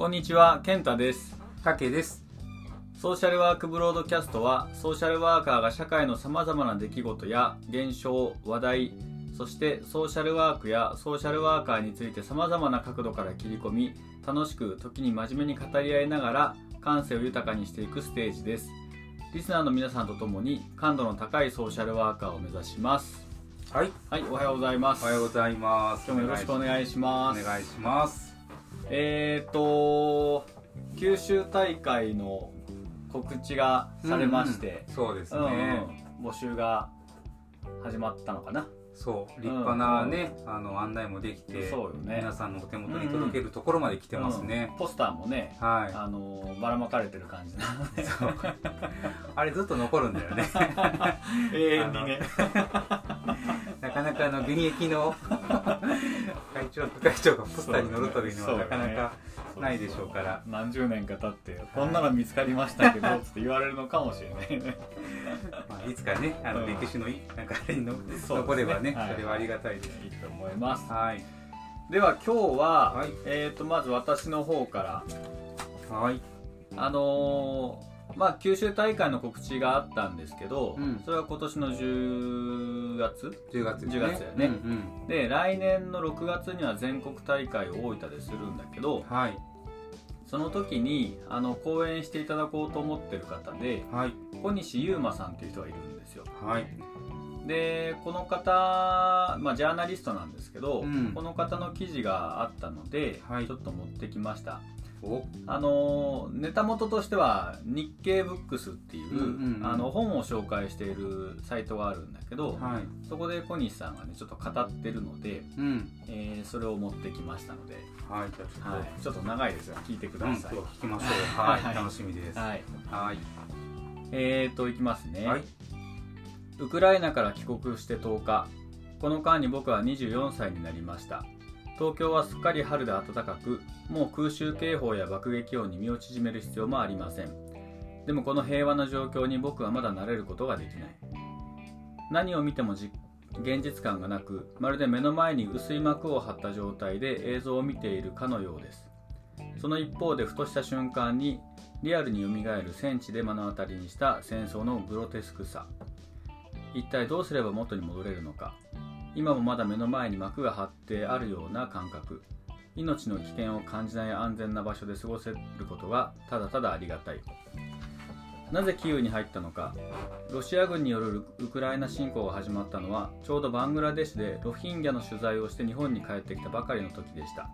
こんにちは、健太です。たけです。ソーシャルワークブロードキャストは、ソーシャルワーカーが社会の様々な出来事や現象、話題、そしてソーシャルワークやソーシャルワーカーについて様々な角度から切り込み、楽しく時に真面目に語り合いながら感性を豊かにしていくステージです。リスナーの皆さんと共に感度の高いソーシャルワーカーを目指します。はい、はい、おはようございます。おはようございます。今日もよろしくお願いしおます。願いします。えーと九州大会の告知がされまして、うんそうですうんうんね。募集が始まったのかなそう、立派なね、あの案内もできて、そうよね皆さんのお手元に届けるところまで来てますねうん。ポスターもねはい。あのばらまかれてる感じなので あれずっと残るんだよね。永遠にねなかなかあの現役の 会長副会長がポスターに載るというのはなかなかないでしょうから。何十年か経ってこんなの見つかりましたけど つって言われるのかもしれないね。まあいつかね、あのうん歴史のいなんかあれに残ればね、はい。それはありがたいです。いいと思います。はい。では今日は、はい。えー、とまず私の方からはい。あのーまあ九州大会の告知があったんですけど、うん。それは今年の10月？10月です10月やね。うんで来年の6月には全国大会を大分でするんだけどうん、はい。その時にあの講演していただこうと思ってる方ではい。小西優馬さんっていう人がいるんですよ。はい。でこの方、まあ、ジャーナリストなんですけど、うん。この方の記事があったので、はい。ちょっと持ってきました。おあのネタ元としては日経ブックスっていう,、うんうんうんあの本を紹介しているサイトがあるんだけど、はい。そこで小西さんがねちょっと語ってるので、うん。えーそれを持ってきましたので、はい。じゃあちょっと、はい、ちょっと長いですが聞いてくうん、ださい、今日聞きましょう。はい。はい楽しみです。はいはい。えーといきますね、はい。ウクライナから帰国して10日この間に僕は24歳になりました東京はすっかり春で暖かくもう空襲警報や爆撃音に身を縮める必要もありません。でもこの平和な状況に僕はまだ慣れることができない。何を見ても現実感がなくまるで目の前に薄い膜を張った状態で映像を見ているかのようです。その一方でふとした瞬間にリアルによみがえる戦地で目の当たりにした戦争のグロテスクさ。一体どうすれば元に戻れるのか。今もまだ目の前に幕が張ってあるような感覚。命の危険を感じない安全な場所で過ごせることがただただありがたい。なぜキーウに入ったのか。ロシア軍によるウクライナ侵攻が始まったのはちょうどバングラデシュでロヒンギャの取材をして日本に帰ってきたばかりの時でした。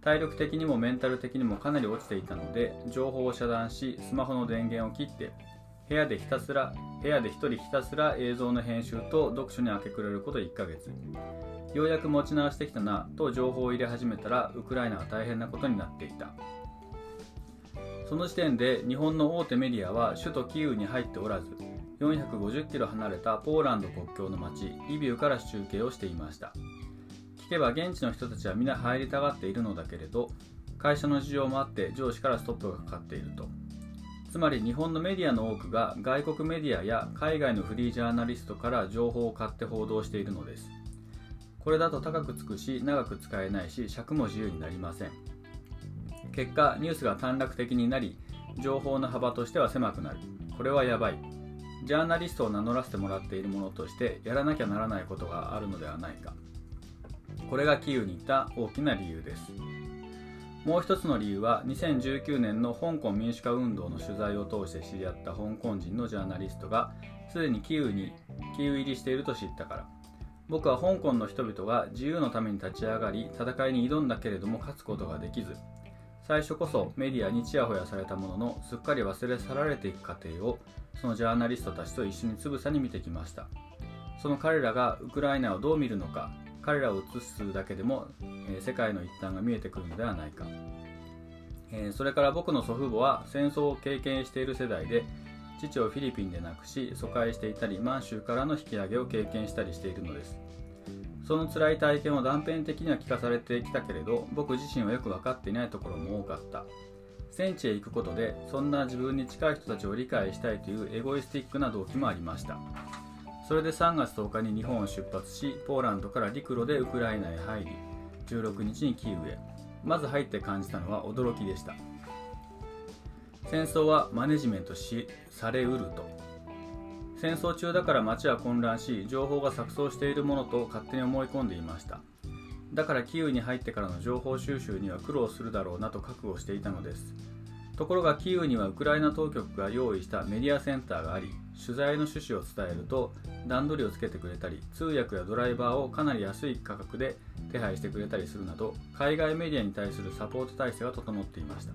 体力的にもメンタル的にもかなり落ちていたので情報を遮断しスマホの電源を切って部屋でひたすら部屋で一人ひたすら映像の編集と読書に明け暮れること1ヶ月。ようやく持ち直してきたなと情報を入れ始めたらウクライナは大変なことになっていた。その時点で日本の大手メディアは首都キーウに入っておらず450キロ離れたポーランド国境の町リビウから中継をしていました。聞けば現地の人たちは皆入りたがっているのだけれど会社の事情もあって上司からストップがかかっていると。つまり日本のメディアの多くが外国メディアや海外のフリージャーナリストから情報を買って報道しているのです。これだと高くつくし長く使えないし尺も自由になりません。結果ニュースが短絡的になり情報の幅としては狭くなる。これはやばい。ジャーナリストを名乗らせてもらっているものとしてやらなきゃならないことがあるのではないか。これがキーウに行った大きな理由です。もう一つの理由は2019年の香港民主化運動の取材を通して知り合った香港人のジャーナリストがすでにキーウにキーウ入りしていると知ったから。僕は香港の人々が自由のために立ち上がり戦いに挑んだけれども勝つことができず最初こそメディアにちやほやされたもののすっかり忘れ去られていく過程をそのジャーナリストたちと一緒につぶさに見てきました。その彼らがウクライナをどう見るのか彼らを映すだけでも、え世界の一端が見えてくるのではないか、えそれから僕の祖父母は戦争を経験している世代で父をフィリピンで亡くし疎開していたり満州からの引き上げを経験したりしているのです。その辛い体験を断片的には聞かされてきたけれど僕自身はよく分かっていないところも多かった。戦地へ行くことでそんな自分に近い人たちを理解したいというエゴイスティックな動機もありました。それで3月10日に日本を出発しポーランドから陸路でウクライナへ入り16日にキーウへ。まず入って感じたのは驚きでした。戦争はマネジメントしされうると。戦争中だから街は混乱し情報が錯綜しているものと勝手に思い込んでいました。だからキーウに入ってからの情報収集には苦労するだろうなと覚悟していたのです。ところがキーウにはウクライナ当局が用意したメディアセンターがあり取材の趣旨を伝えると段取りをつけてくれたり通訳やドライバーをかなり安い価格で手配してくれたりするなど海外メディアに対するサポート体制が整っていました。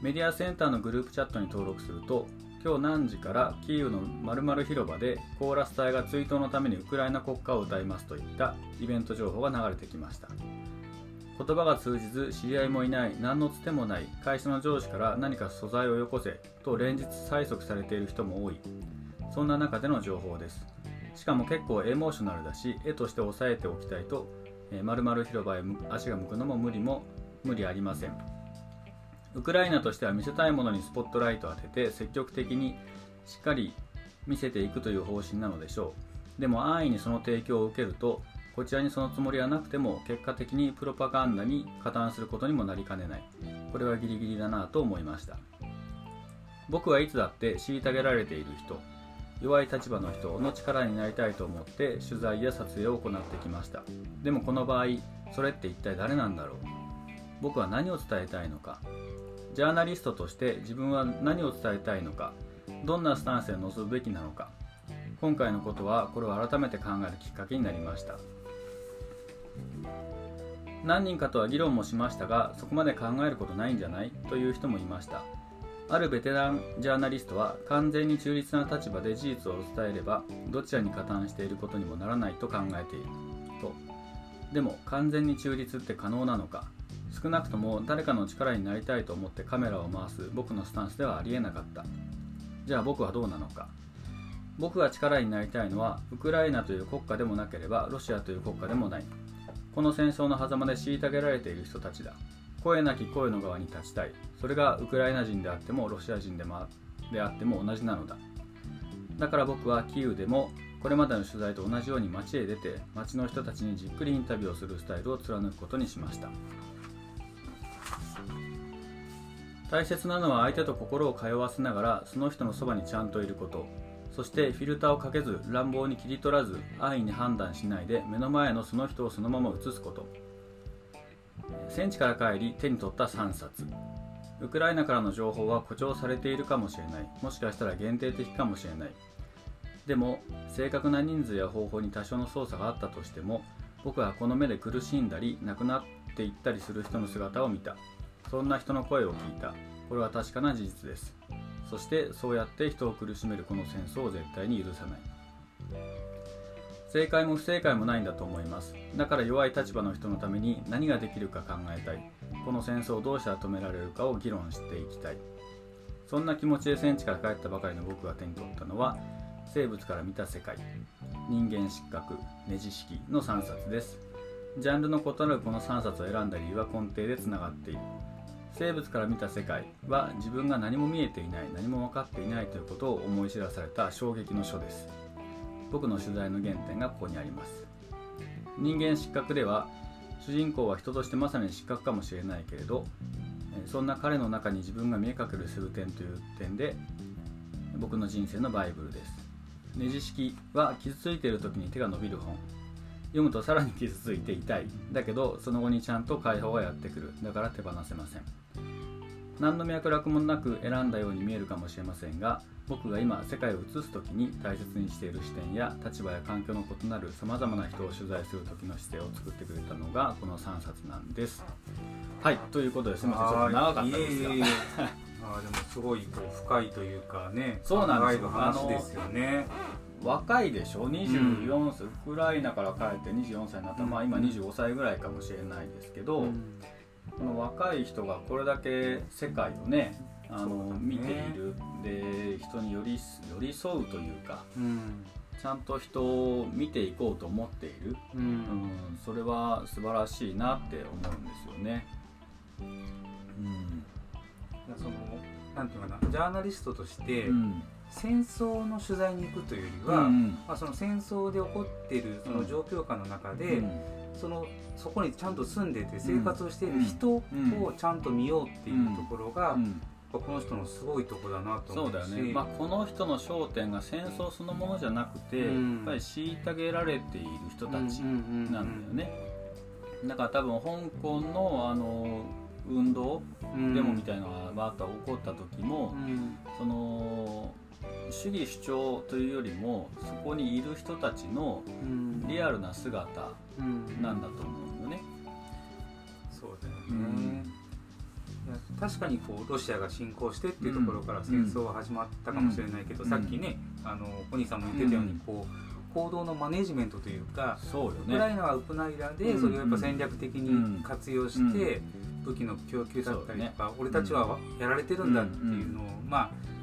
メディアセンターのグループチャットに登録すると今日何時からキーウの〇〇広場でコーラス隊が追悼のためにウクライナ国歌を歌いますといったイベント情報が流れてきました。言葉が通じず知り合いもいない何のつてもない会社の上司から何か素材をよこせと連日催促されている人も多い。そんな中での情報です。しかも結構エモーショナルだし絵として押さえておきたいとまるまる広場へ足が向くのも無理も無理ありません。ウクライナとしては見せたいものにスポットライトを当てて積極的にしっかり見せていくという方針なのでしょう。でも安易にその提供を受けるとこちらにそのつもりはなくても結果的にプロパガンダに加担することにもなりかねない。これはギリギリだなと思いました。僕はいつだって虐げられている人弱い立場の人の力になりたいと思って取材や撮影を行ってきました。でもこの場合それって一体誰なんだろう？僕は何を伝えたいのか？ジャーナリストとして自分は何を伝えたいのか？どんなスタンスで臨むべきなのか？今回のことはこれを改めて考えるきっかけになりました。何人かとは議論もしましたがそこまで考えることないんじゃないという人もいました。あるベテランジャーナリストは完全に中立な立場で事実を伝えればどちらに加担していることにもならないと考えている。と。でも完全に中立って可能なのか。少なくとも誰かの力になりたいと思ってカメラを回す僕のスタンスではありえなかった。じゃあ僕はどうなのか。僕が力になりたいのはウクライナという国家でもなければロシアという国家でもない。この戦争の狭間で虐げられている人たちだ。声なき声の側に立ちたい。それがウクライナ人であってもロシア人でもであっても同じなのだ。だから僕はキーウでもこれまでの取材と同じように街へ出て街の人たちにじっくりインタビューをするスタイルを貫くことにしました。大切なのは相手と心を通わせながらその人のそばにちゃんといること。そしてフィルターをかけず乱暴に切り取らず安易に判断しないで目の前のその人をそのまま映すこと。戦地から帰り手に取った3冊。ウクライナからの情報は誇張されているかもしれない。もしかしたら限定的かもしれない。でも正確な人数や方法に多少の操作があったとしても僕はこの目で苦しんだり亡くなっていったりする人の姿を見た。そんな人の声を聞いた。これは確かな事実です。そしてそうやって人を苦しめるこの戦争を絶対に許さない。正解も不正解もないんだと思います。だから弱い立場の人のために何ができるか考えたい。この戦争をどうしたら止められるかを議論していきたい。そんな気持ちで戦地から帰ったばかりの僕が手に取ったのは生物から見た世界。人間失格ネジ式の3冊です。ジャンルの異なるこの3冊を選んだ理由は根底でつながっている。生物から見た世界は自分が何も見えていない何も分かっていないということを思い知らされた衝撃の書です。僕の取材の原点がここにあります。人間失格では主人公は人としてまさに失格かもしれないけれどそんな彼の中に自分が見え隠れする点という点で僕の人生のバイブルです。ネジ式は傷ついている時に手が伸びる本。読むとさらに傷ついて痛い。だけどその後にちゃんと解放がやってくる。だから手放せません。何の脈絡もなく選んだように見えるかもしれませんが僕が今世界を映す時に大切にしている視点や立場や環境の異なるさまざまな人を取材する時の姿勢を作ってくれたのがこの3冊なんです。はい。ということですみません。ちょっと長かったですが。あでもすごいこう深いというかねそうなんですよ。話ですよね。若いでしょ？24歳、うん、ウクライナから帰って24歳になった。ら、まあ今25歳ぐらいかもしれないですけど、うんこの若い人がこれだけ世界をねあの、ね、見ている。で人に寄り寄り添うというか、うん、ちゃんと人を見ていこうと思っている、うん、うん、それは素晴らしいなって思うんですよね。うん、そのなんていうかなジャーナリストとして、うん、戦争の取材に行くというよりは、うん。まあ、その戦争で起こっているその状況下の中で、うんそのそこにちゃんと住んでて生活をしている人をちゃんと見ようっていうところが、この人のすごいとこだなとそう思うしだよね、まあ、この人の焦点が戦争そのものじゃなくて、うん。やっぱり虐げられている人たちななんだよね、だから多分香港のあの運動デモみたいなのがバーッと起こった時も、うん。その主義主張というよりもそこにいる人たちのうん。リアルな姿うん。なんだと思うよね。そうだよね、うん確かにこうロシアが侵攻してっていうところから戦争は始まったかもしれないけど、うん。さっきねあの小西さんも言ってたように、うん。こう行動のマネジメントというか、そうよウクラね。イナはウクライナでうん。それをやっぱ戦略的に活用して武器の供給だったりとか、俺たちはやられてるんだっていうのを、ま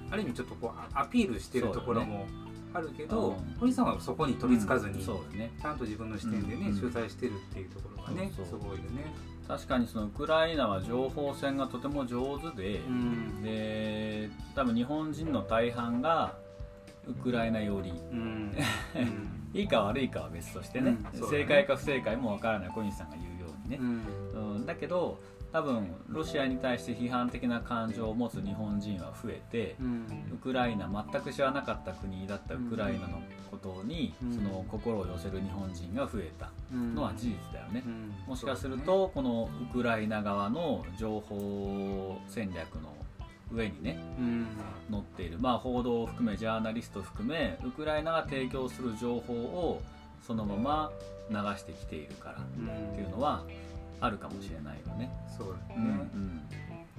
あある意味ちょっとこうアピールしてるところもあるけど、うん。小西さんはそこに飛びつかずに、うんそうよね。ちゃんと自分の視点でね、うん。取材してるっていうところがねそうそう。すごいよね。確かにそのウクライナは情報戦がとても上手で、うん。で多分日本人の大半がウクライナ寄り。うん。いいか悪いかは別としてね,、うん。ね。正解か不正解もわからない。小西さんが言うようにね。う、ん。うん。だけど多分ロシアに対して批判的な感情を持つ日本人は増えて、うん。ウクライナ全く知らなかった国だったウクライナのことに、うん。その心を寄せる日本人が増えたのは事実だよね、うん。もしかするとこのウクライナ側の情報戦略の上にねうん。載っている、まあ、報道を含めジャーナリスト含めウクライナが提供する情報をそのまま流してきているからうんっていうのはあるかもしれないよね。そうだうん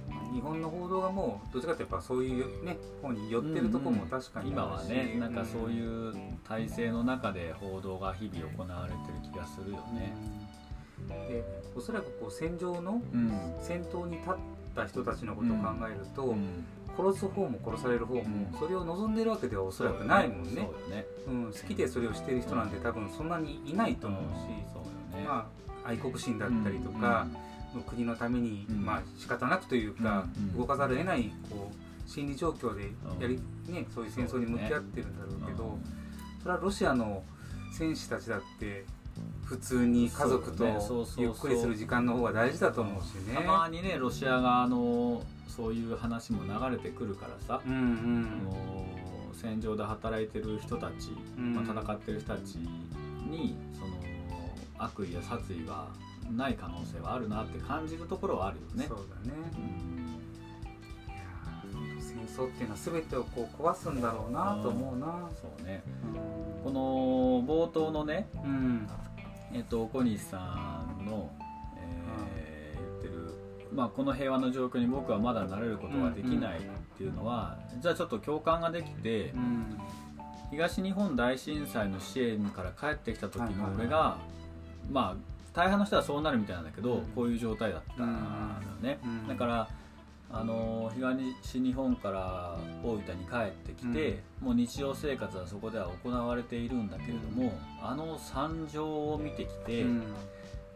ね、日本の報道がもうどっちかってやっぱそういうね方に寄ってるところも確かに今はねなんかそうういう体制の中で報道が日々行われてる気がするよんね。でおそらくこう戦場のうん。先頭に立った人たちのことを考えると、うん。殺す方も殺される方もうん。それを望んでるわけではおそらくないもんね。そうよね。うん、好きでそれをしてる人なんて多分そんなにいないと思うし、そうよね。まあ、愛国心だったりとか、国のために、うん。まあ仕方なくというか、動かざるを得ないこう心理状況でやり、ね、そういう戦争に向き合ってるんだろうけどそれはロシアの戦士たちだって普通に家族とゆっくりする時間の方が大事だと思うしね。たまにねロシア側のそういう話も流れてくるからさ、うんうん。あの戦場で働いてる人たち、うん。まあ、戦ってる人たちにその悪意や殺意がない可能性はあるなって感じるところはあるよね。そうだね。うん戦争っていうのは全てをこう壊すんだろうなと思うな。そうね。うこの冒頭のね、んうん。えっと、小西さんの、えー言ってる、まあ、この平和の状況に僕はまだ慣れることができないっていうのは、じゃあちょっと共感ができて、うん。東日本大震災の支援から帰ってきた時のはいはいはい。俺が、まあ大半の人はそうなるみたいなんだけど、うん。こういう状態だったんだよね、うん。だからあの東日本から大分に帰ってきて、もう日常生活はそこでは行われているんだけれども、あの惨状を見てきて、うん。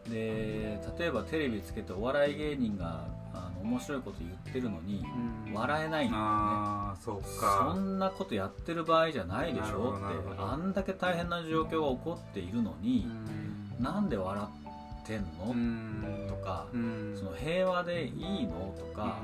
で例えばテレビつけてお笑い芸人があの面白いこと言ってるのに、うん。笑えないんだよね。そんなことやってる場合じゃないでしょってあんだけ大変な状況が起こっているのに、なんで笑ってんの、うん。とか、うん。その平和でいいの？とか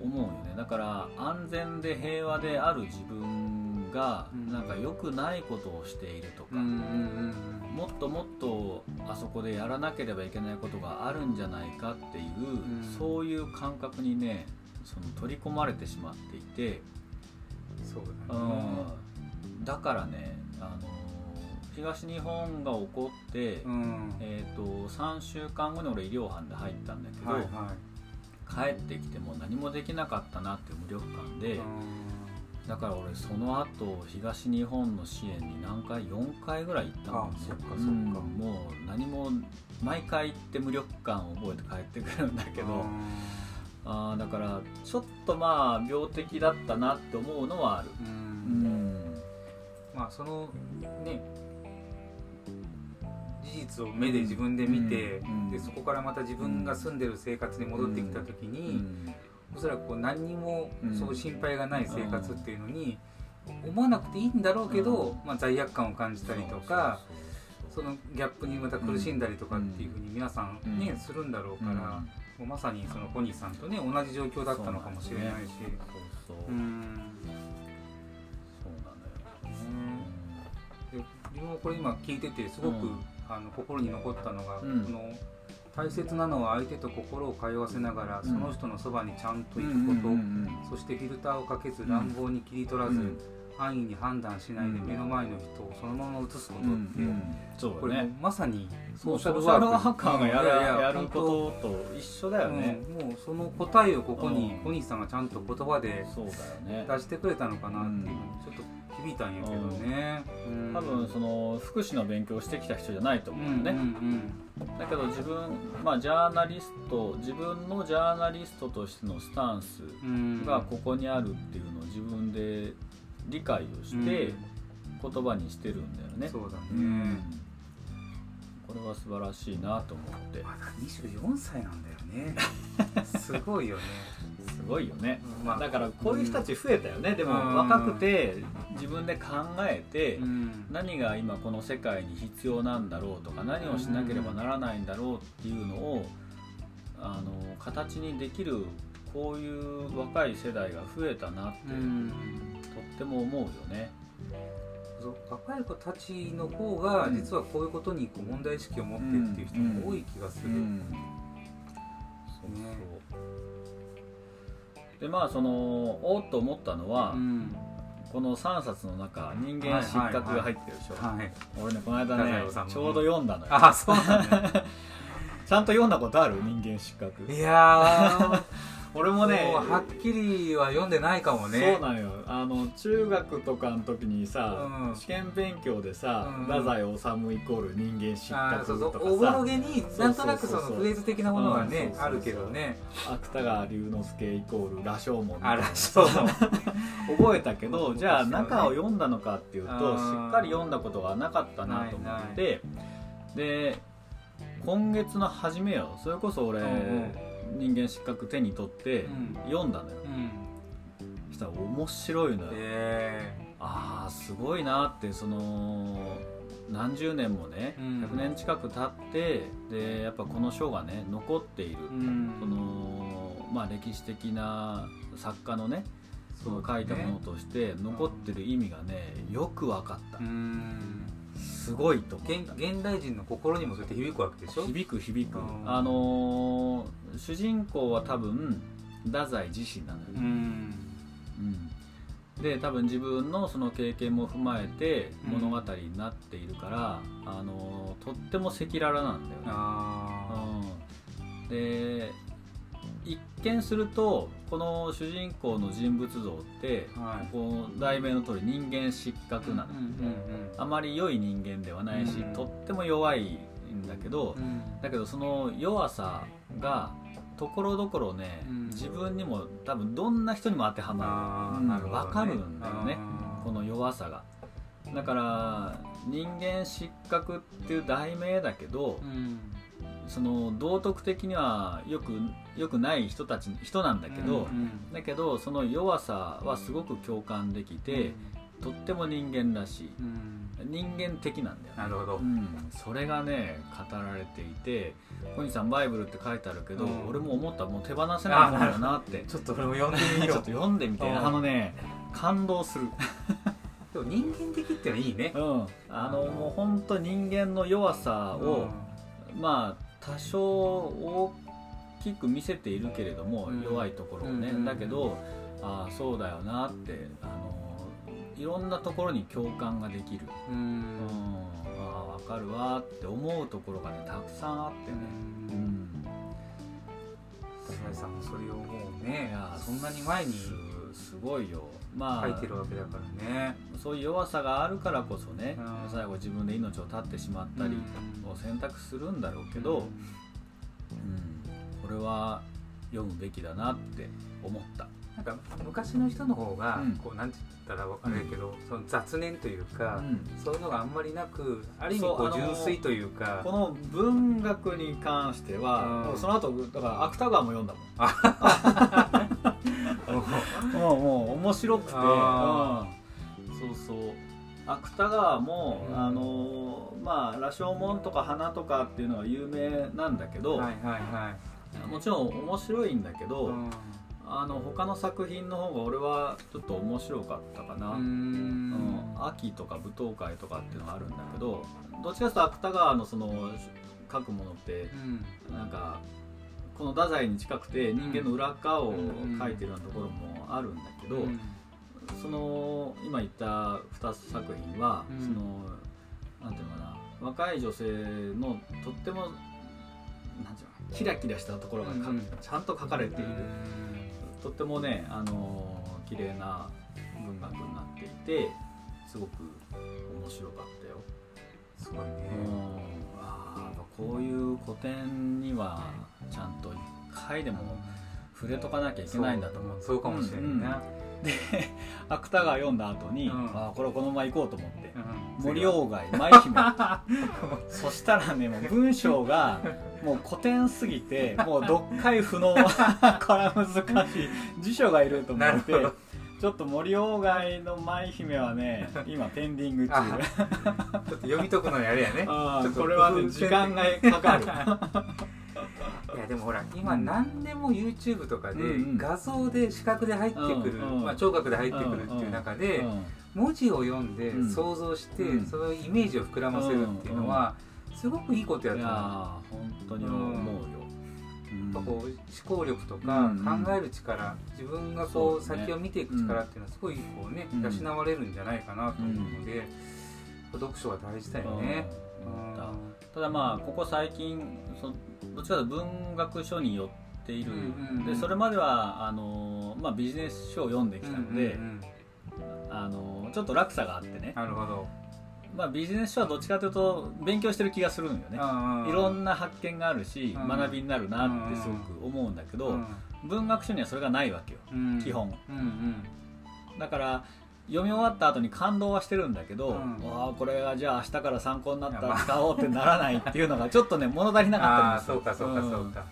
思うよね。だから安全で平和である自分がうん。なんか良くないことをしているとか、もっともっとあそこでやらなければいけないことがあるんじゃないかっていう、ん。そういう感覚にねその取り込まれてしまっていて、そうだね。うん、だからねあの東日本が起こって、うん。えー、と3週間後に俺医療班で入ったんだけど、はいは帰ってきても何もできなかったなっていう無力感いで、だから俺その後東日本の支援に何回4回ぐらい行ったんだよね。あそっかそっか。うんもう何も毎回行って無力感を覚えて帰ってくるんだけど、あーだからちょっとまあ病的だったなって思うのはある。ううんん。まあそのね事実を目で自分で見て、うんでそこからまた自分が住んでる生活に戻ってきた時に、うん。おそらくこう何にもうん。そう心配がない生活っていうのに思わなくていいんだろうけど、まあ、罪悪感を感じたりとかそのギャップにまた苦しんだりとかっていうふうに皆さんね、するんだろうから、もうまさにそのコニーさんとね同じ状況だったのかもしれないし。そうそううん。自分もこれ今聞いててすごく、うん、あの心に残ったのが、うん、この大切なのは相手と心を通わせながら、その人のそばにちゃんと行くこと、そしてフィルターをかけず乱暴に切り取らず、安易に判断しないで目の前の人をそのまま映すことって、そうこれまさにソーシャルワーカーがやるやることと一緒だよね、もうその答えをここに小西さんがちゃんと言葉で出してくれたのかなっていうちょっと響いたんやけどね、多分その福祉の勉強してきた人じゃないと思うよね、だけど自分まあジャーナリスト自分のジャーナリストとしてのスタンスがここにあるっていうのを自分で理解をして言葉にしてるんだよね、そうだね、これは素晴らしいなと思って。まだ24歳なんだよね。すごいよね。すごいよね、まあ、だからこういう人たち増えたよね、うん、でも若くて自分で考えて、うん、何が今この世界に必要なんだろうとか何をしなければならないんだろうっていうのをあの形にできるこういう若い世代が増えたなって、ても思うよね。若い子たちの方が実はこういうことにこう問題意識を持ってっていう人も多い気がする。そうでまあそのおっと思ったのは、うん、この3冊の中人間失格が入ってるでしょ、はい。はい、俺ねこの間ねちょうど読んだのよ。あそうなんだ、ね、ちゃんと読んだことある？人間失格。いや俺もねはっきりは読んでないかもね。そうなんよ。あの中学とかの時にさ、うん、試験勉強でさ、うん、太宰治イコール人間失格とかさ。おぼろげになんとなくそのフレーズ的なものがねあるけどね。芥川龍之介イコール羅生門あ羅生門覚えたけど じゃあ中を読んだのかっていうとしっかり読んだことがなかったなと思って。で今月の初めよ。それこそ俺、うんうん人間失格手に取って読んだのよ、そしたら面白いのよ、え。ー、ああすごいなってその何十年もね、100年近く経ってでやっぱこの書がね残っている、そのまあ歴史的な作家のねその書いたものとして残ってる意味がねよく分かった。すごいと現現代人の心にもそうやって響くわけでしょ？響く響く。あのー、主人公は多分太宰自身なのよね。うん、で多分自分のその経験も踏まえて物語になっているから、うん、あのー、とっても赤裸々なんだよね、うん、で一見するとこの主人公の人物像って、はい、この題名の通り人間失格なの、うんうんうん、あまり良い人間ではないし、うん、とっても弱いんだけど、うん、だけどその弱さがところどころね、うん、自分にも多分どんな人にも当てはまる、うん、分かるんだよねこの弱さが。だから人間失格っていう題名だけど、その道徳的にはよくよくない人たち人なんだけど、うんうん、だけどその弱さはすごく共感できて、うん、とっても人間らしい、うん、人間的なんだよ、ね、なるほど、うん、それがね語られていて小西さんバイブルって書いてあるけど、俺も思ったもう手放せないもんだなって。ちょっと俺も読んでみよう。ちょっと読んでみて。あのね感動する。でも人間的ってのはいいね。うん。あのもう本当人間の弱さを、まあ多少大きく見せているけれども、うん、弱いところをね、だけどああそうだよなってあのいろんなところに共感ができる、うん、ああ分かるわって思うところがねたくさんあってね。うん。さんもそれをもうねそんなに前にすごいよ。まあ書いてるわけだからね。そういう弱さがあるからこそね、うん、最後自分で命を絶ってしまったりを選択するんだろうけど、うん、うん、これは読むべきだなって思った。なんか昔の人の方が、こうなんて言ったら分かるけど、その雑念というか、そういうのがあんまりなくある意味こう純粋というか。この文学に関しては、その後だから芥川も読んだもん もうもう面白くて、そうそう。芥川も、うん、あのまあ羅生門とか花とかっていうのは有名なんだけど、はいはいはい、もちろん面白いんだけど、うん、あの他の作品の方が俺はちょっと面白かったかな、うん、秋とか舞踏会とかっていうのがあるんだけどどっちかというと芥川のその書くものって、うん、なんかこの太宰に近くて人間の裏側を書いてるようなところもあるんだけど、うん、その今言った2つ作品は、うん、そのなんていうのかな若い女性のとってもなんていうのキラキラしたところが、うん、ちゃんと書かれている、とってもねあの綺麗な文学になっていてすごく面白かったよ。すごいね、うん、あこういう古典にはちゃんと一回でも触れとかなきゃいけないんだと思うそうかもしれないね、うん。うんで 芥川読んだ後に、うん、あこれこのまま行こうと思って、うん、森鴎外舞姫。そしたらねもう文章が もう古典すぎてもう読解不能。これは難しい。辞書がいると思ってちょっと森鴎外の舞姫はね今ペンディング中。ちょっと読み解くのやれやね。これはね時間がかかるいやでもほら今何でも YouTube とかで画像で視覚で入ってくる、まあ、聴覚で入ってくるっていう中で文字を読んで想像して、そのイメージを膨らませるっていうのはすごくいいことやと思う。本当に思うよ、やっぱこう思考力とか考える力、自分がこう先を見ていく力っていうのはすごいこうね養われるんじゃないかなと思うので、読書は大事だよね。ただまあここ最近そどっちかというと文学書によっている、でそれまではあの、まあ、ビジネス書を読んできたので、あのちょっと落差があってね。なるほど、まあ、ビジネス書はどっちかというと勉強してる気がするんよね。いろんな発見があるし学びになるなってすごく思うんだけど文学書にはそれがないわけよ。基本。だから読み終わった後に感動はしてるんだけど、うん、あこれがじゃあ明日から参考になったら使おうってならないっていうのがちょっとね物足りなかったんですよそうかそうかそうか、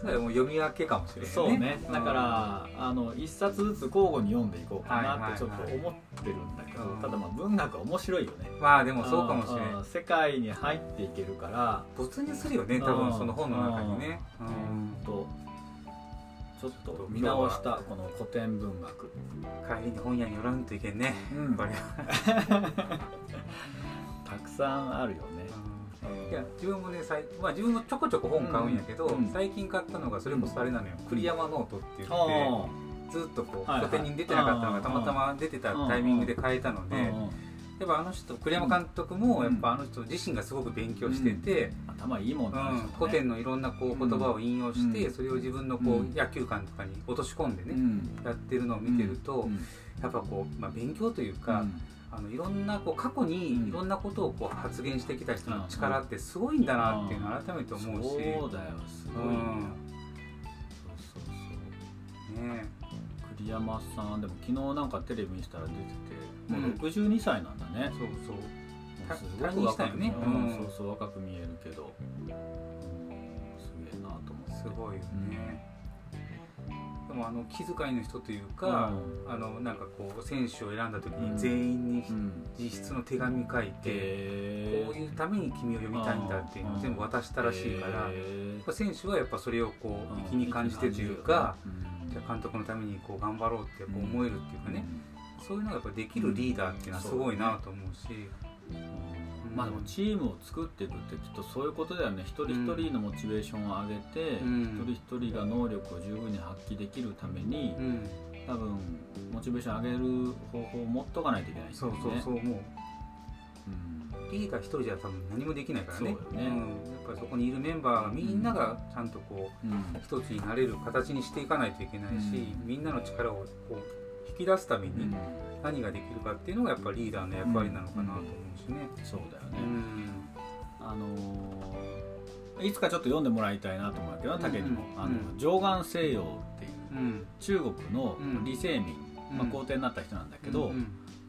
それも読み分けかもしれない、ね、そうね。だから、あの一冊ずつ交互に読んでいこうかなってちょっと思ってるんだけど、ただまあ文学は面白いよね。まあでもそうかもしれない世界に入っていけるから。没入するよね多分その本の中にね。うん。とちょっと見直したこの古典文学。帰りに本屋に寄らんといけんね、うん、たくさんあるよね、いや自分もねさい、まあ、自分もちょこちょこ本買うんやけど、うん、最近買ったのがそれこそあれなのよ、うん、栗山ノートって言って、ずっとこう、古典に出てなかったのがたまたま出てたタイミングで買えたので、やっぱあの人栗山監督もやっぱあの人自身がすごく勉強してて、頭いいもんね、古典のいろんなこう言葉を引用して、それを自分のこう野球観とかに落とし込んでね、やってるのを見てると、やっぱこう、まあ、勉強というか、あのいろんなこう過去にいろんなことをこう発言してきた人の力ってすごいんだなっていうのを改めて思うし、そうだよすごい、うん、そうそうそう。ね栗山さんでも昨日なんかテレビにしたら出ててもう62歳なんだね、そうそう。すごく若く、ね。うん、そうそう若く見えるけど、うん、すげえなと思って。すごいよね、でもあの気遣いの人というか、あのなんかこう選手を選んだ時に全員に自筆の手紙書いて、こういうために君を読みたいんだっていうのを全部渡したらしいから、やっぱ選手はやっぱそれをこう気に感じてというか、じゃ監督のためにこう頑張ろうってこう思えるっていうかね、そういうのがやっぱできるリーダーっていうのはすごいなと思うし。うん、まあでもチームを作っていくってきっとそういうことだよね。一人一人のモチベーションを上げて、うん、一人一人が能力を十分に発揮できるために、うん、多分モチベーション上げる方法を持っとかないといけないですよね。そうそうそうもう、うん、リーダー一人じゃ多分何もできないからね。ね、うん、やっぱりそこにいるメンバーがみんながちゃんとこう、うん、一つになれる形にしていかないといけないし、みんなの力をこう引き出すために何ができるかっていうのがやっぱりリーダーの役割なのかなと思うしね。そうだよね、あのー、いつかちょっと読んでもらいたいなと思うけど竹にも「あの上岸西洋」っていう、中国の李世民、まあ、皇帝になった人なんだけど、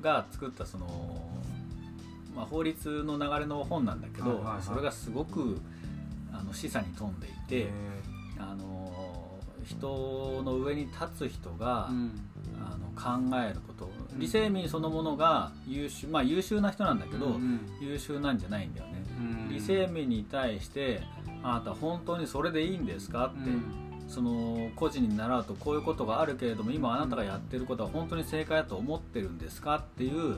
が作ったその、まあ、法律の流れの本なんだけど、それがすごくあの示唆に富んでいて、あの人の上に立つ人が、うん、考えること。理性民そのものが優秀まあ優秀な人なんだけど、うんうん、優秀なんじゃないんだよね、うん、理性民に対してあなた本当にそれでいいんですか？って、その個人に習うとこういうことがあるけれども今あなたがやってることは本当に正解だと思ってるんですかっていう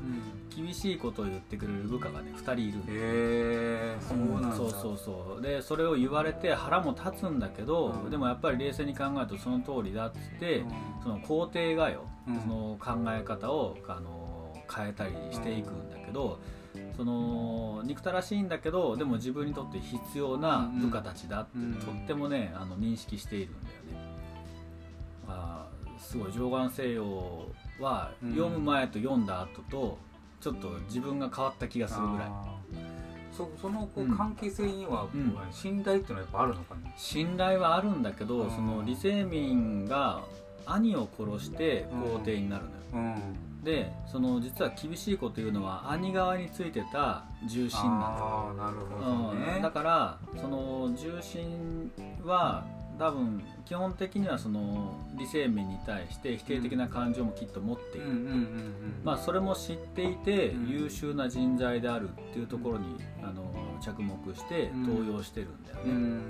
厳しいことを言ってくれる部下がね2人いる。へえそうなんそうそうそう。でそれを言われて腹も立つんだけど、うん、でもやっぱり冷静に考えるとその通りだっつって、うん、その肯定がよ、うん、その考え方をあの変えたりしていくんだけど、その憎たらしいんだけどでも自分にとって必要な部下たちだって、とってもねあの認識しているんだよね。あすごい上岸西洋は読む前と読んだ後とちょっと自分が変わった気がするぐらい。そそのこう関係性には、うん、信頼っていうのはやっぱあるのかね信頼はあるんだけど、その李世民が兄を殺して皇帝になるのよ、うんでその実は厳しい子というのは兄側についてた重臣なんだ。なるほど、ね。うん、だからその重臣は多分基本的にはその理性面に対して否定的な感情もきっと持っている。まあそれも知っていて優秀な人材であるっていうところにあの着目して登用してるんだよね。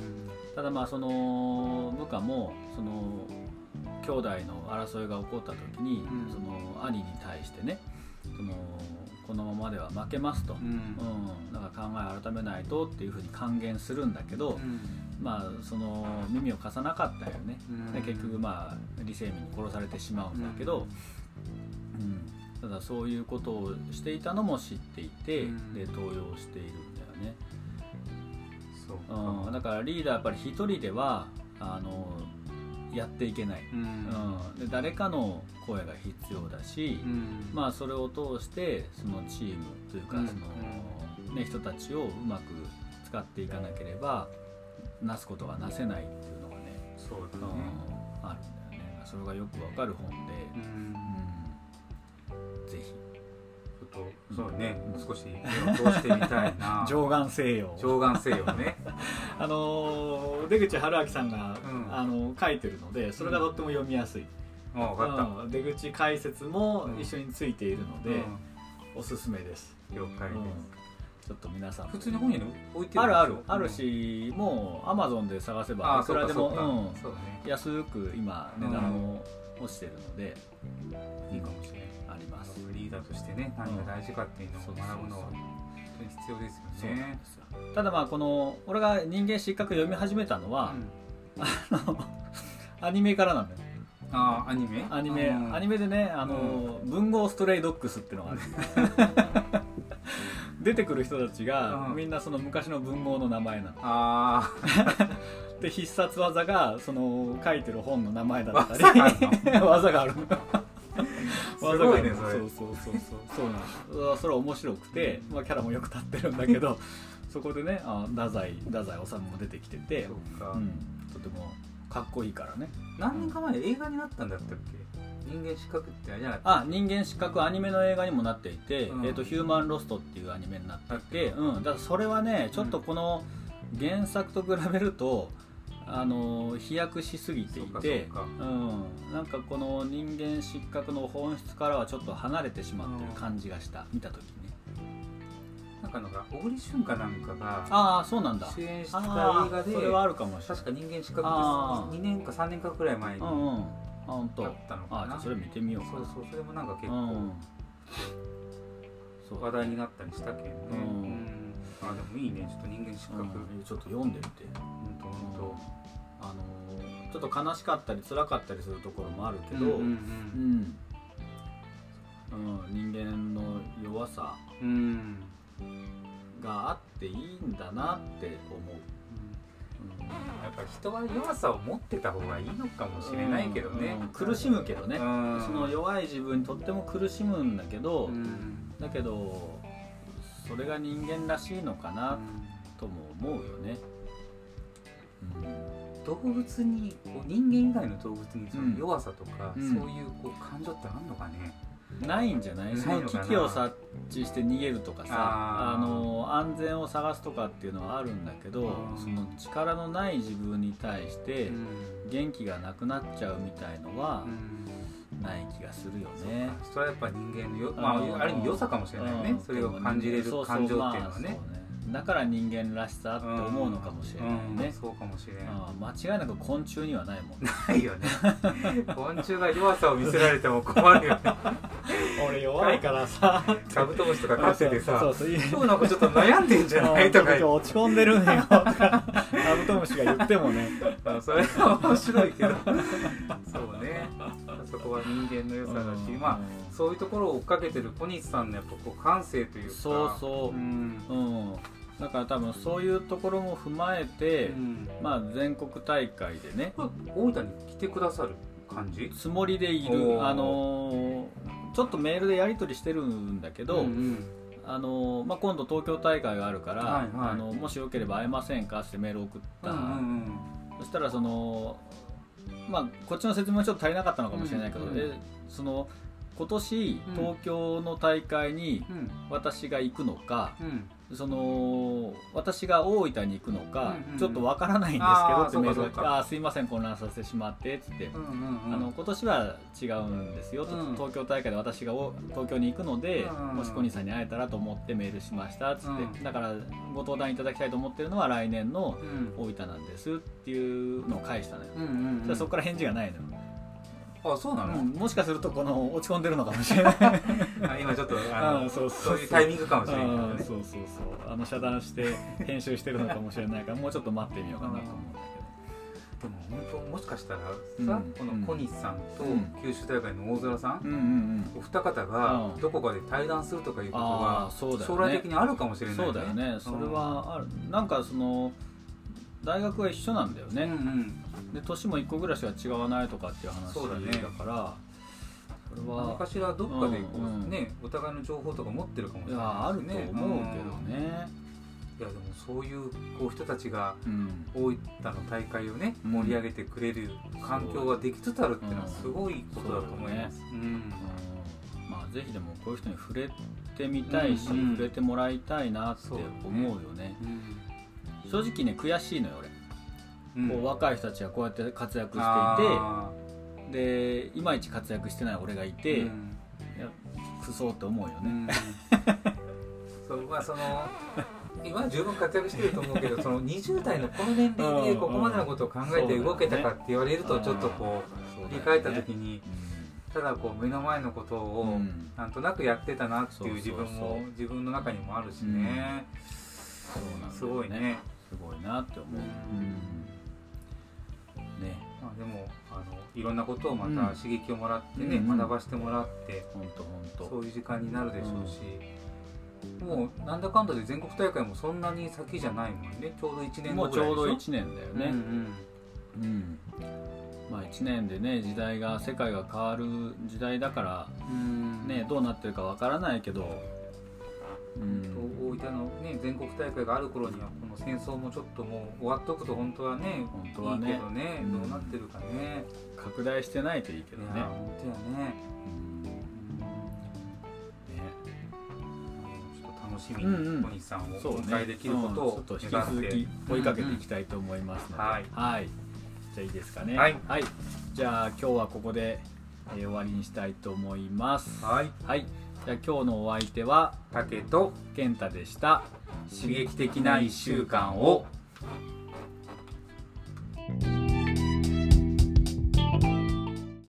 ただまあその部下もその兄弟の争いが起こった時に、うん、その兄に対してねそのこのままでは負けますと、うん、うん、だから考え改めないとっていうふうに還元するんだけど、うん、まあその耳を貸さなかったよね、で結局まあ李世民に殺されてしまうんだけど、うん。ただそういうことをしていたのも知っていて、で登用しているんだよね。そううん、だからリーダーやっぱり一人ではあのやっていけない、うん、で誰かの声が必要だし、まあ、それを通してそのチームというかその、ね、人たちをうまく使っていかなければなすことがなせないっていうのがねそうだね、あるんだよね。それがよくわかる本で、うん。ぜひ。とそうね、うん、少し通してみたいな。上岸西洋上岸西洋ねあの出口春明さんが、うん、あの書いてるのでそれがとっても読みやすい、うん、うん、出口解説も一緒についているので、おすすめです。了解です、ちょっと皆さん。普通に本屋に置いてるあるある。あるし、もうアマゾンで探せばいくらでもうん。ね、安く今値段も落ちてるので、いいかもしれないリーダーとしてね何が大事かっていうのを学ぶのは本当に必要ですよね。ただまあこの俺が人間失格読み始めたのは、うん、あの アニメからなんだよ。あアニメ？アニメ、アニメでねあの、うん、文豪ストレイドッグスっていうのがある。出てくる人たちが、みんなその昔の文豪の名前なの。あ で必殺技がその書いてる本の名前だったり技があるすごいねそれ。そうそうそうそう。そうなんそれは面白くて、まあ、キャラもよく立ってるんだけど そこでねあ太宰太宰治も出てきててううん、とてもかっこいいからね。何年か前映画になったんだったっけ？人間失格ってあれじゃなあ人間失格アニメの映画にもなっていて、うん、えーと「ヒューマンロスト」っていうアニメになっていて、うん、だからそれはねちょっとこの原作と比べると、あの飛躍しすぎていてうん、なんかこの人間失格の本質からはちょっと離れてしまってる感じがした、うん、見た時にね。なんかのが小栗旬かなんかがああそうなんだ。主演した映画でそれはあるかもしれない。確か人間失格って2年か3年かくらい前にうんうん。あ本当。だったのかな。あそれ見てみようそうそうそれもなんか結構、うん、話題になったりしたけどね、うん、あでもいいね。ちょっと人間失格、うん、ちょっと読んでみて。本当本当あのちょっと悲しかったり辛かったりするところもあるけど、うん、うんうん。人間の弱さがあっていいんだなって思う。やっぱ人は弱さを持ってた方がいいのかもしれないけどね、うん、苦しむけどね、その弱い自分にとっても苦しむんだけど、だけどそれが人間らしいのかなとも思うよね。うん。動物にこう人間以外の動物にその弱さとか、うん、そういうこう感情ってあるのかね。ないんじゃない？その危機を察知して逃げるとかさあの安全を探すとかっていうのはあるんだけどその力のない自分に対して元気がなくなっちゃうみたいのはない気がするよね。それはやっぱ人間のよ、まあ、ある意味良さかもしれないね。それを感じれる感情っていうのはね。だから人間らしさって思うのかもしれないね、うん。うん、そうかもしれない間違いなく昆虫にはないもんないよね。昆虫が弱さを見せられても困るよね。俺弱いからさ。カブトムシとか飼っててさそうそう。今日なんかちょっと悩んでんじゃないとか落ち込んでるんよカブトムシが言ってもね。それは面白いけど。そうねそこは人間の良さだし、まあそういうところを追っかけてる小西さんのやっぱこう感性というか。そうそう、う。ん、うん、だから多分そういうところも踏まえて、うん、まあ全国大会でね大分に来てくださる感じ？つもりでいるあのー、ちょっとメールでやり取りしてるんだけど、うんうん。あのまあ、今度東京大会があるから、はいはい、あのもしよければ会えませんかってメールを送った、うんうんうん、そしたらその、まあ、こっちの説明もちょっと足りなかったのかもしれないけど、うん。うん、その今年東京の大会に私が行くのか、その私が大分に行くのか、ちょっとわからないんですけどってメールが「あすいません混乱させてしまって」っつって、あの今年は違うんですよ、東京大会で私が東京に行くので、もし小西さんに会えたらと思ってメールしましたっつって、だからご登壇いただきたいと思ってるのは来年の大分なんですっていうのを返したのよ、そこから返事がないのよあそうなの、うん、もしかするとこの落ち込んでるのかもしれない。あ今ちょっとあのそうそういうタイミングかもしれない、ね、そうそうそう。あの遮断して編集してるのかもしれないからもうちょっと待ってみようかなと思うんだけど。でも本当もしかしたらさ、うん、この小西さんと九州大会の大空さんうん、お二方がどこかで対談するとかいうことが将来的にあるかもしれない、ね、そうだよね。それはある。なんかその大学は一緒なんだよね、うんうん。で年も1個ぐらいしか違わないとかっていう話だからそれは何かしらどっかでこう、うんうん、ねお互いの情報とか持ってるかもしれないですね。あると思うけどね、いやでもそういうこう人たちが大分の大会をね、盛り上げてくれる環境ができつつあるっていうのはすごいことだと思います。うん、まあぜひでもこういう人に触れてみたいし、うんうん、触れてもらいたいなって思うよね。ね。うん、正直ね悔しいのよ俺。こう若い人たちがこうやって活躍していてでいまいち活躍してない俺がいて、うん、いやクソって思うよね、うん、そうまあその今十分活躍してると思うけどその20代のこの年齢でここまでのことを考えて動けたかって言われるとちょっとこう振り返った時に、ただこう目の前のことをなんとなくやってたなっていう自分も自分の中にもあるしね、すごいねすごいなって思う、うん。ね、まあ、でもあのいろんなことをまた刺激をもらってね、うん、学ばせてもらって本当本当。そういう時間になるでしょうし、うん、もうなんだかんだで全国大会もそんなに先じゃないもんね。ちょうど1年後ぐらいもうちょうど1年だよね。うん、うん、まあ1年でね時代が世界が変わる時代だから、ね、どうなってるかわからないけどうん、大分の、ね、全国大会がある頃にはこの戦争もちょっともう終わっとくと本当はね本当はね。いいけどね、うん、どうなってるかね。拡大してないといいけどね。本当やね、うん、ね。ちょっと楽しみに小西さんをお迎えできることを引き続き追いかけていきたいと思いますので、はい、はい、じゃあいいですかね。はい、はい、じゃあ今日はここで、えー、終わりにしたいと思います。はい、はいじゃあ今日のお相手は竹と健太でした。刺激的な1週間を